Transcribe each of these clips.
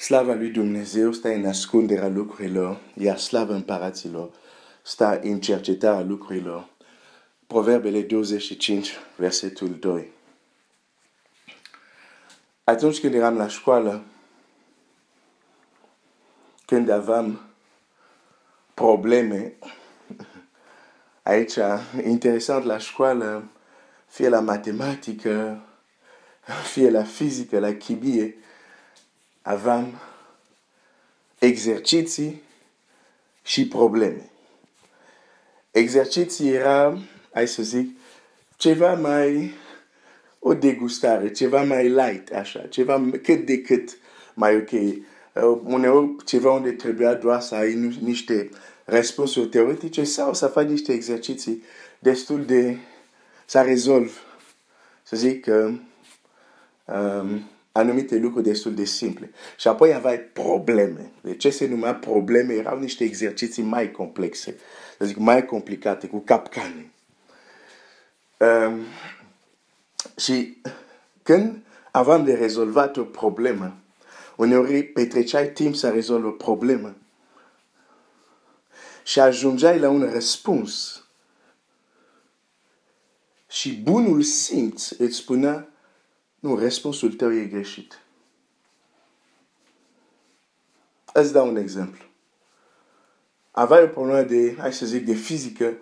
Slava lui Dumnezeu stă în ascunderea lucrurilor, iar slava împăraților stă în cercetarea lucrurilor. Proverbele 25, versetul 2. Atunci când eram la școală, când aveam probleme, aici, interesant la școală, fie la matematică, fie la fizică, la chimie, aveam exerciții și probleme. Exerciții era, hai să zic, ceva mai o degustare, ceva mai light, așa, ceva cât de cât mai ok. Uh, uneori ceva unde trebuia doar să ai niște răspunsuri teoretice sau să faci niște exerciții destul de să rezolv, să zic, uh, um, anumite lucruri destul de simple. Și apoi aveai probleme. De ce se numea probleme? Erau niște exerciții mai complexe, să zic, mai complicate, cu capcane. Um, și când aveam de rezolvat o problemă, uneori petreceai timp să rezolvi o problemă și ajungeai la un răspuns. Și bunul simț îți spunea, nu, răspunsul tău e greșit. Îți dau un exemplu. Aveai o problemă de, hai să zic, de fizică,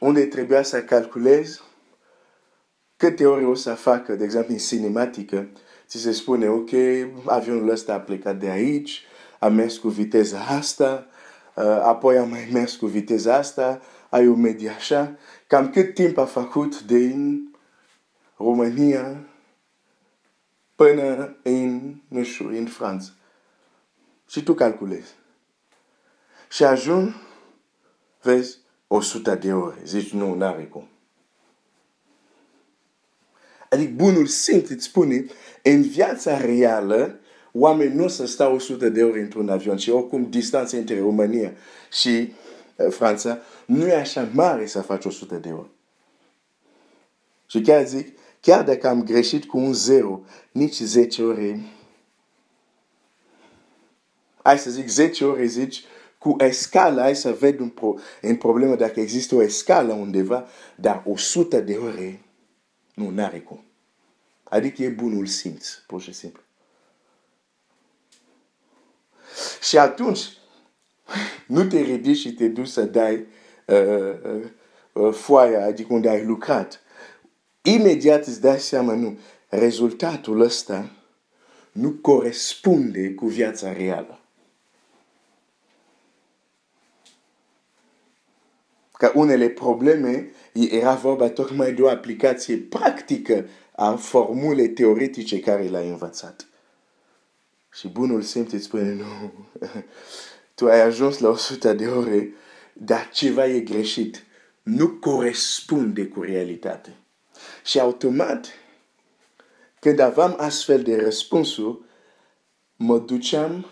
unde trebuia să calculezi câte ore o să facă, de exemplu, în cinematică, ți se spune, ok, avionul ăsta a plecat de aici, a mers cu viteza asta, uh, apoi a mai mers cu viteza asta, ai o medie așa, cam cât timp a făcut din România până în, nu știu, în Franța. Și tu calculezi. Și ajung, vezi, 100 de ore. Zici, nu, n-are cum. Adică bunul simț îți spune, în viața reală, oamenii nu să stau 100 de ore într-un avion și oricum distanța între România și uh, Franța nu e așa mare să faci 100 de ore. Și chiar zic, chiar dacă am greșit cu un zero, nici 10 ore, hai să zic 10 ore, zici, cu escala, hai să ved un, pro, un problemă dacă există o escală undeva, dar 100 de ore, nu, n-are cum. Adică e bunul simț, pur și simplu. Și atunci, nu te ridici și te duci să dai uh, uh, uh, foaia, adică unde ai lucrat. Imediat îți dai seama, nu, rezultatul ăsta nu corespunde cu viața reală. Ca unele probleme era vorba tocmai de o aplicație practică a formule teoretice care le-ai învățat. Și bunul simț îți spune, nu, tu ai ajuns la 100 de ore, dar ceva e greșit. Nu corespunde cu realitate. Și automat, când aveam astfel de răspunsuri, mă duceam,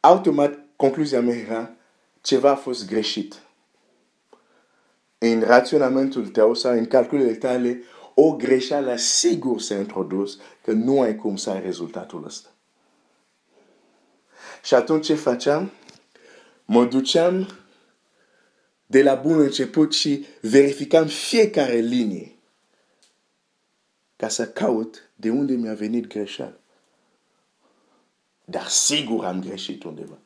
automat, concluzia mea era, ceva a fost greșit. În raționamentul tău sau în calculele tale, o greșeală sigur s-a introdus că nu ai cum să ai rezultatul ăsta. Și atunci ce făceam? Mă duceam de la bun început și verificam fiecare linie ca să caut de unde mi-a venit greșeală. Dar sigur am greșit undeva.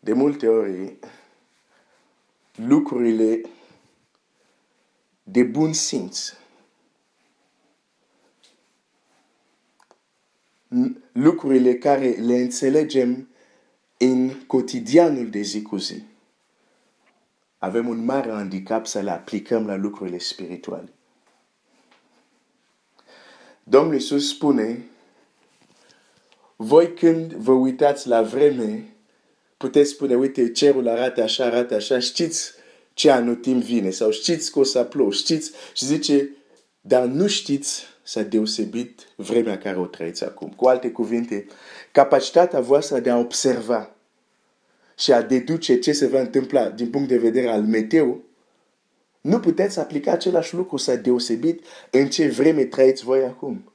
De multe ori, lucrurile de bun simț. Lucrurile care le înțelegem în cotidianul de zi cu zi. Avem un mare handicap să le aplicăm la lucrurile spirituale. Domnul Iisus spune, voi când vă uitați la vreme, puteți spune, uite, cerul arată așa, arată așa, știți ce anotimp vine sau știți că o să plouă, știți și zice, dar nu știți să deosebit vremea care o trăiți acum. Cu alte cuvinte, capacitatea voastră de a observa și a deduce ce se va întâmpla din punct de vedere al meteo Nu puteți aplica același lucru să deosebit în ce vreme trăiți voi acum.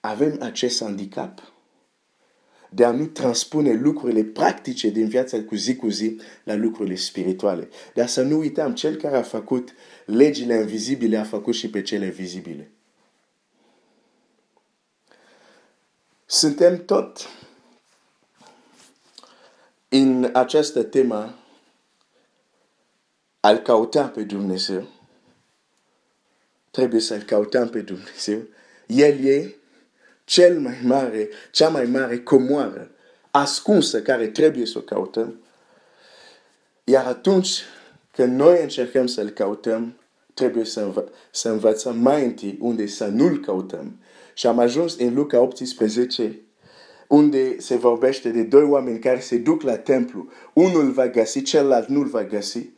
Avem acest handicap de a nu transpune lucrurile practice din viața cu zi cu zi la lucrurile spirituale. Dar să nu uităm, cel care a făcut legile invizibile a făcut și pe cele vizibile. Suntem tot în această temă al căuta pe Dumnezeu. Trebuie să-L căutăm pe Dumnezeu. El e cel mai mare, cea mai mare comoară ascunsă care trebuie să o căutăm. Iar atunci când noi încercăm să-L căutăm, trebuie să, înv- să învățăm mai întâi unde să nu-L căutăm. Și am ajuns în Luca 18, unde se vorbește de doi oameni care se duc la templu. Unul va găsi, celălalt nu-l va găsi.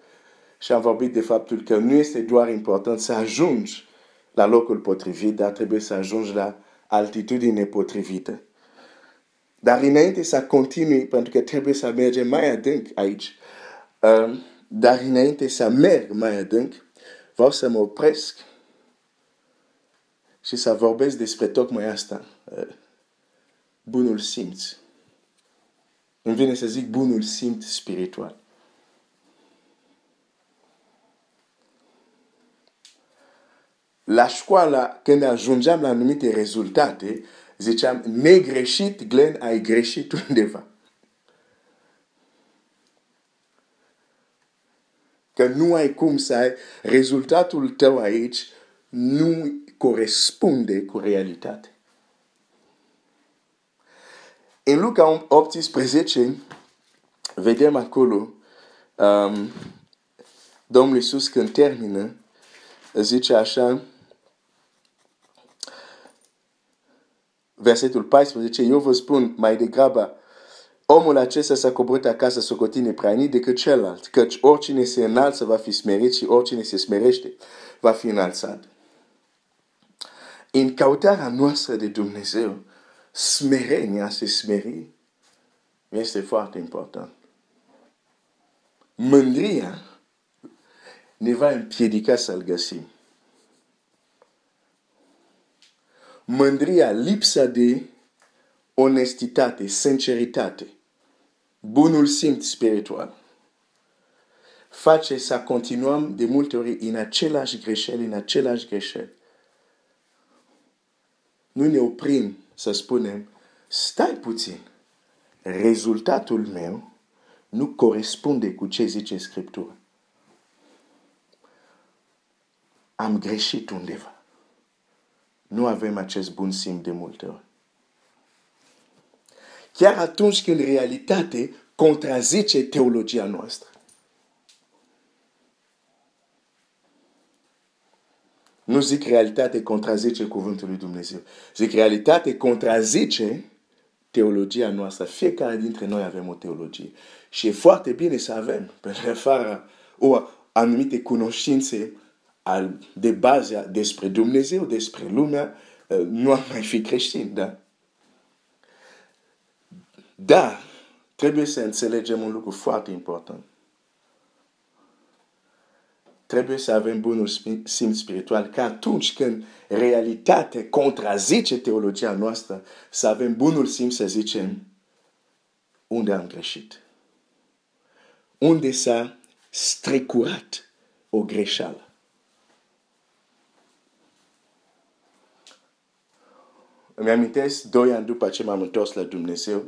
Și am vorbit de faptul că nu este doar important să ajungi la locul potrivit, dar trebuie să ajungi la altitudine potrivită. Dar înainte să continui, pentru că trebuie să mergem mai adânc aici, um, dar înainte să merg mai adânc, vreau să mă opresc și să vorbesc despre tocmai asta, uh, bunul simț. Îmi vine să zic bunul simț spiritual. La școală, când ajungeam la anumite rezultate, ziceam, negreșit, Glenn, ai greșit undeva. Că nu ai cum să ai rezultatul tău aici nu corespunde cu realitate. În Luca 18, vedem acolo um, Domnul Iisus când termină, zice așa, versetul 14, eu vă spun mai degrabă, omul acesta s-a coborât acasă socotine pranit decât celălalt, căci oricine se înalță va fi smerit și oricine se smerește va fi înalțat. În căutarea noastră de Dumnezeu, smerenia, se smeri, este foarte important. Mândria ne va împiedica să-L găsim. Mândria, lipsa de onestitate, sinceritate, bunul simț spiritual, face să continuăm de multe ori în același greșeli, în același greșeli. Nu ne oprim să spunem, stai puțin, rezultatul meu nu corespunde cu ce zice Scriptura. Am greșit undeva nu avem acest bun simț de multe ori. Chiar atunci când realitate contrazice teologia noastră. Nu zic realitate contrazice cuvântul lui Dumnezeu. Zic realitate contrazice teologia noastră. Fiecare dintre noi avem o teologie. Și e foarte bine să avem, pentru că fără o anumite cunoștințe de bază despre Dumnezeu, despre lumea, uh, nu am mai fi creștin, da? Da, trebuie să înțelegem un lucru foarte important. Trebuie să avem bunul simț spiritual, că atunci când realitatea contrazice teologia noastră, să avem bunul simț să zicem unde am greșit. Unde s-a strecurat o greșeală. Îmi amintesc, doi ani după ce m-am întors la Dumnezeu,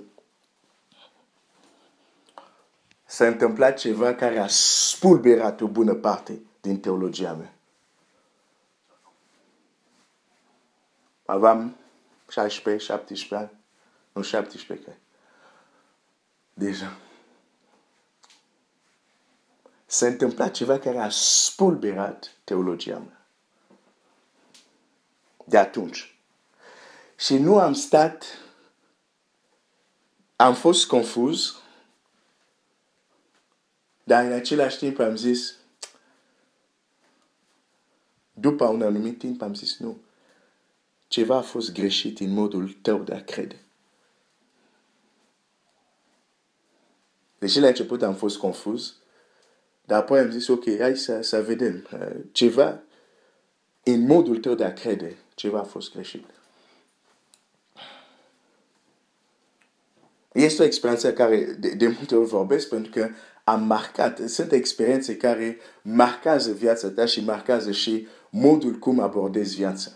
s-a întâmplat ceva care a spulberat o bună parte din teologia mea. Aveam 16, 17 ani, nu 17 cred. Deja. S-a întâmplat ceva care a spulberat teologia mea. De atunci. Și nu am stat, am fost confuz, dar în același timp am zis, după un anumit timp am zis, nu, ceva a fost greșit în modul tău de a crede. Deși la început am fost confuz, Dar apoi am zis, ok, hai să, să vedem. Ceva în modul tău de a crede, ceva a fost greșit. Este o experiență care de, de multe ori vorbesc pentru că am marcat, sunt experiențe care marchează viața ta și marchează și modul cum abordezi viața.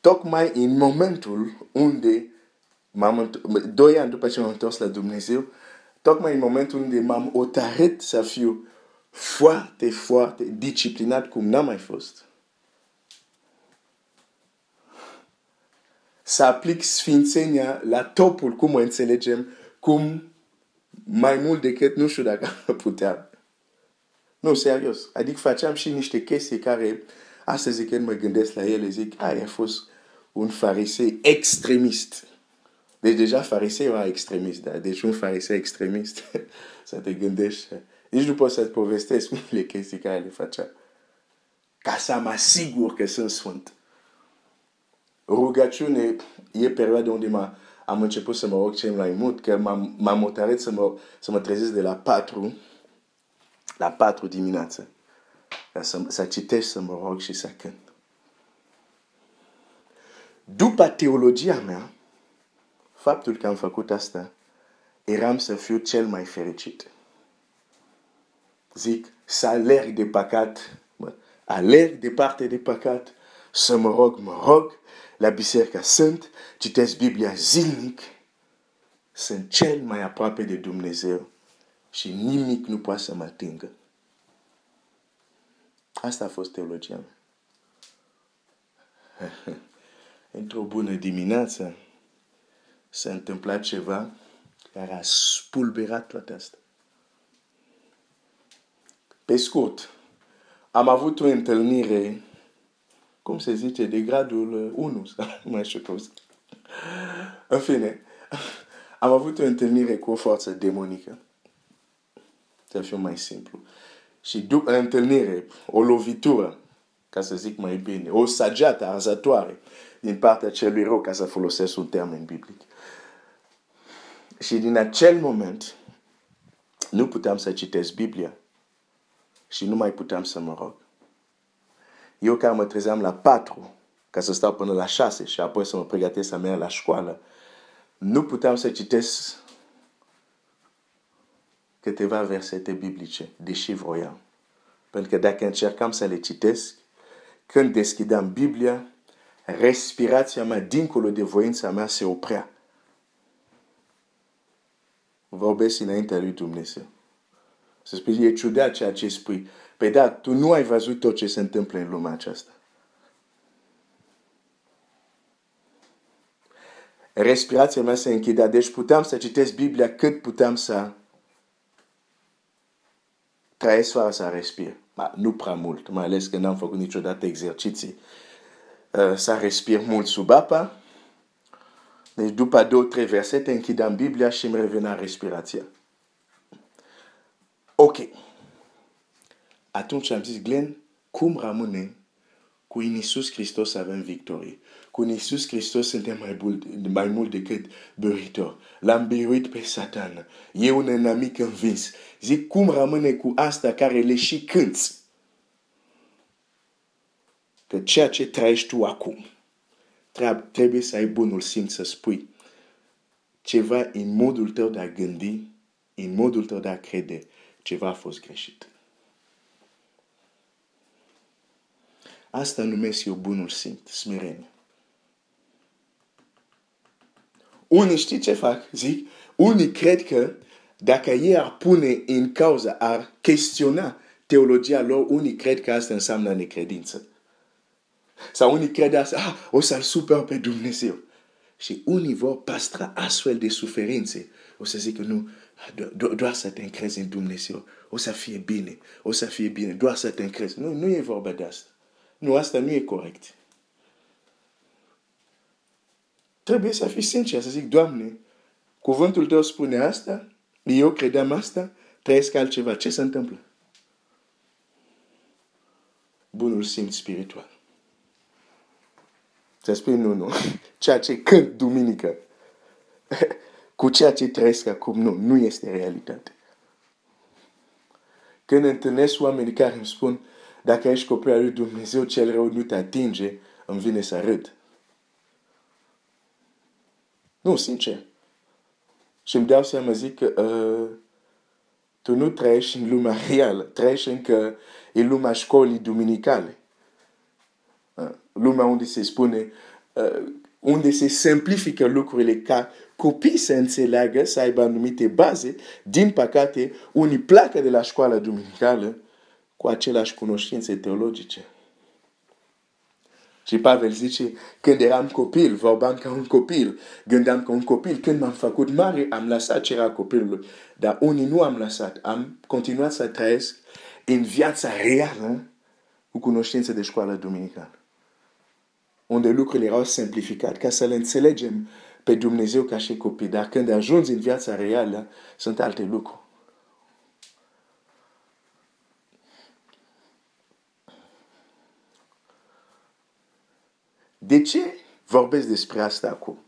Tocmai în momentul unde m-am doi ani după ce m-am întors la Dumnezeu, tocmai în momentul unde m-am otarit să fiu foarte, foarte disciplinat cum n-am mai fost. Să aplic sfințenia la topul, cum o înțelegem, cum mai mult decât nu știu dacă puteam. Nu, serios. Adică faceam și niște chestii care, astăzi când mă gândesc la ele, zic, ai, a fost un farisei extremist. Deci deja farisei era extremist, da? Deci un farisei extremist, să te gândești. Nici nu pot să-ți povestesc le chestii care le facea. Ca să mă asigur că sunt sfânt. Rugăciune e perioada unde m am început să mă rog cel mai mult, că m-am hotărât să mă, să mă trezesc de la 4 la 4 dimineața. Ca să, să citești, să mă rog și să cânt. După teologia mea, faptul că am făcut asta, eram să fiu cel mai fericit. Zic, să alerg de păcat, alerg departe de păcat, să mă rog, mă rog, la biserica sunt, citesc Biblia zilnic, sunt cel mai aproape de Dumnezeu și nimic nu poate să mă atingă. Asta a fost teologia mea. Într-o bună dimineață s-a întâmplat ceva care a spulberat toate astea. Pe scurt, am avut o întâlnire, cum se zice, de gradul 1, sau mai știu cum În fine, am avut o întâlnire cu o forță demonică. Să fiu mai simplu. Și după întâlnire, o lovitură, ca să zic mai bine, o sageată arzătoare din partea celui rău, ca să folosesc un termen biblic. Și din acel moment, nu puteam să citesc Biblia și nu mai puteam să mă rog. Eu care mă trezeam la patru, ca să stau până la șase și apoi să mă pregătesc să merg la școală, nu puteam să citesc câteva versete biblice, deși vroiam. Pentru că dacă încercam să le citesc, când deschideam Biblia, respirația mea, dincolo de voința mea, se oprea. Vorbesc înaintea lui Dumnezeu. Să spui, e ciudat ceea ce spui. Păi da, tu nu ai văzut tot ce se întâmplă în lumea aceasta. Respirația mea se închidea. Deci puteam să citesc Biblia cât puteam să trăiesc fără să respir. Ma, nu prea mult, mai ales că n-am făcut niciodată exerciții. Uh, să respir mult sub apa. Deci după două, trei versete închideam Biblia și îmi revenea respirația. Ok. Atunci am zis, Glenn, cum rămâne cu în Iisus Hristos avem victorie. Cu Iisus Hristos suntem mai mult, mai mult decât băritor. L-am biruit pe Satan. E un înamic învins. Zic, cum rămâne cu asta care le și cânți? Că ceea ce trăiești tu acum, trebuie să ai bunul simț să spui ceva în modul tău de a gândi, în modul tău de a crede, ceva a fost greșit. Asta numesc eu bunul simț, smerenie. Unii știi ce fac? Zic, unii cred că dacă ei ar pune în cauza, ar chestiona teologia lor, unii cred că asta înseamnă necredință. Sau unii cred asta, ah, o să-L super pe Dumnezeu. Și unii vor pastra astfel de suferințe. O să zic că nu, doar să te încrezi în Dumnezeu. O să fie bine, o să fie bine, doar să te încrezi. Nu, nu e vorba de asta. Nu, asta nu e corect. Trebuie să fii sincer, să zic, Doamne, cuvântul tău spune asta, eu credeam asta, trăiesc altceva. Ce se întâmplă? Bunul simț spiritual. Să spui nu, nu. Ceea ce cânt duminică. cu ceea ce trăiesc acum, nu, nu este realitate. Când întâlnesc oameni care îmi spun, dacă ești copil al lui Dumnezeu, cel rău nu te atinge, îmi vine să râd. Nu, sincer. Și îmi dau seama, zic că uh, tu nu trăiești în lumea reală, trăiești încă în lumea școlii duminicale. Uh, lumea unde se spune, uh, unde se simplifică lucrurile ca copii să înțeleagă, să aibă anumite baze. Din păcate, unii pleacă de la școala duminicală cu aceleași cunoștințe teologice. Și Pavel zice, când eram copil, vorbeam ca un copil, gândeam ca un copil. Când m-am făcut mare, am lăsat ce era copilului. Dar unii nu am lăsat. Am continuat să trăiesc în viața reală cu cunoștințe de școală duminicală. Unde lucrurile erau simplificate ca să le înțelegem pe Dumnezeu ca și copii. Dar când ajungi în viața reală, sunt alte lucruri. De ce vorbesc despre asta acum?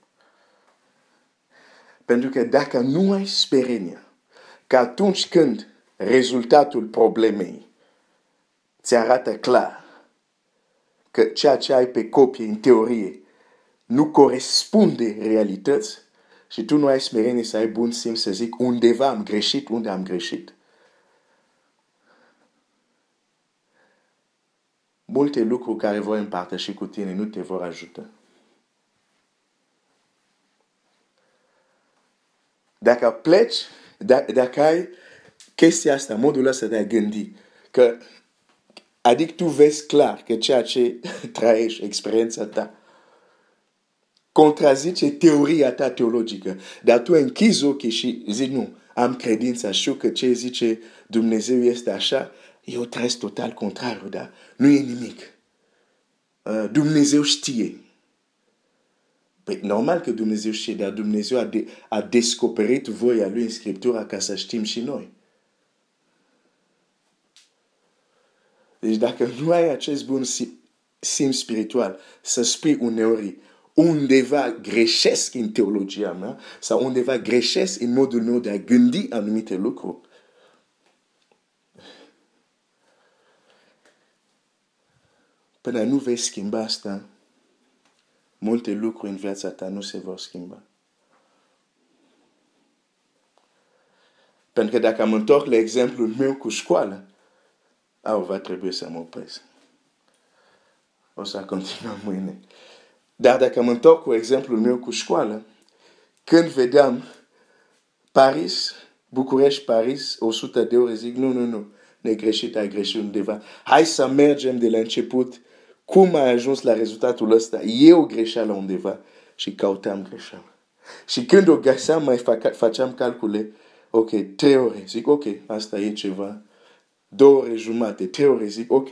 Pentru că dacă nu ai sperenia că atunci când rezultatul problemei ți arată clar că ceea ce ai pe copie în teorie nu corespunde realități și tu nu ai smerenie să ai bun simț să zic undeva am greșit, unde am greșit. Multe lucruri care voi împărtăși cu tine nu te vor ajuta. Dacă pleci, dacă ai chestia asta, modul ăsta de a gândi, că adică tu vezi clar că ceea ce trăiești, experiența ta, contrazice teoria ta teologică, dar tu închizi ochii și zici nu, am credința, știu că ce zice Dumnezeu este așa, eu trăiesc total contrariu, dar nu e nimic. Uh, Dumnezeu știe. Păi, normal că Dumnezeu știe, dar Dumnezeu a, de, a descoperit voia lui în Scriptura ca să știm și noi. Deci dacă nu ai acest bun simț spiritual, să spui uneori undeva greșesc în teologia mea sau undeva greșesc în modul meu de a gândi anumite lucruri, Până nu vei schimba asta, multe lucruri în viața ta nu se vor schimba. Pentru că dacă am întorc la exemplul meu cu școală, au, va trebui să mă opresc. O să continuăm mâine. Dar dacă am întorc cu exemplul meu cu școală, când vedeam Paris, București, Paris, 100 de ore, zic, nu, nu, nu, ne greșit, ai greșit undeva. Hai să mergem de la început cum ai ajuns la rezultatul ăsta? E o greșeală undeva și cautam greșeală. Și când o găseam, mai făceam calcule, ok, trei ore, zic, ok, asta e ceva, două ore jumate, trei ore, zic, ok,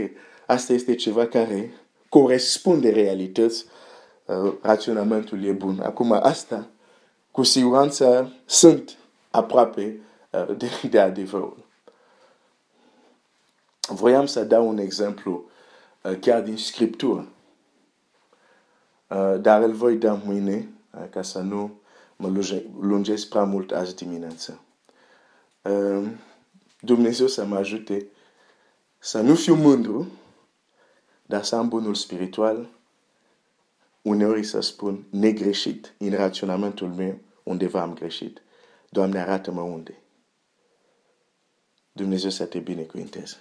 asta este ceva care corespunde realități, uh, raționamentul e bun. Acum, asta, cu siguranță, sunt aproape uh, de, de adevărul. Voiam să dau un exemplu Uh, chiar din Scriptură. Uh, dar îl voi da mâine, uh, ca să nu mă lungesc prea mult azi dimineață. Dumnezeu să mă ajute să nu fiu mândru, dar să am bunul spiritual, uneori să spun negreșit în raționamentul meu, undeva am greșit. Doamne, arată-mă unde. Dumnezeu să te binecuvinteze.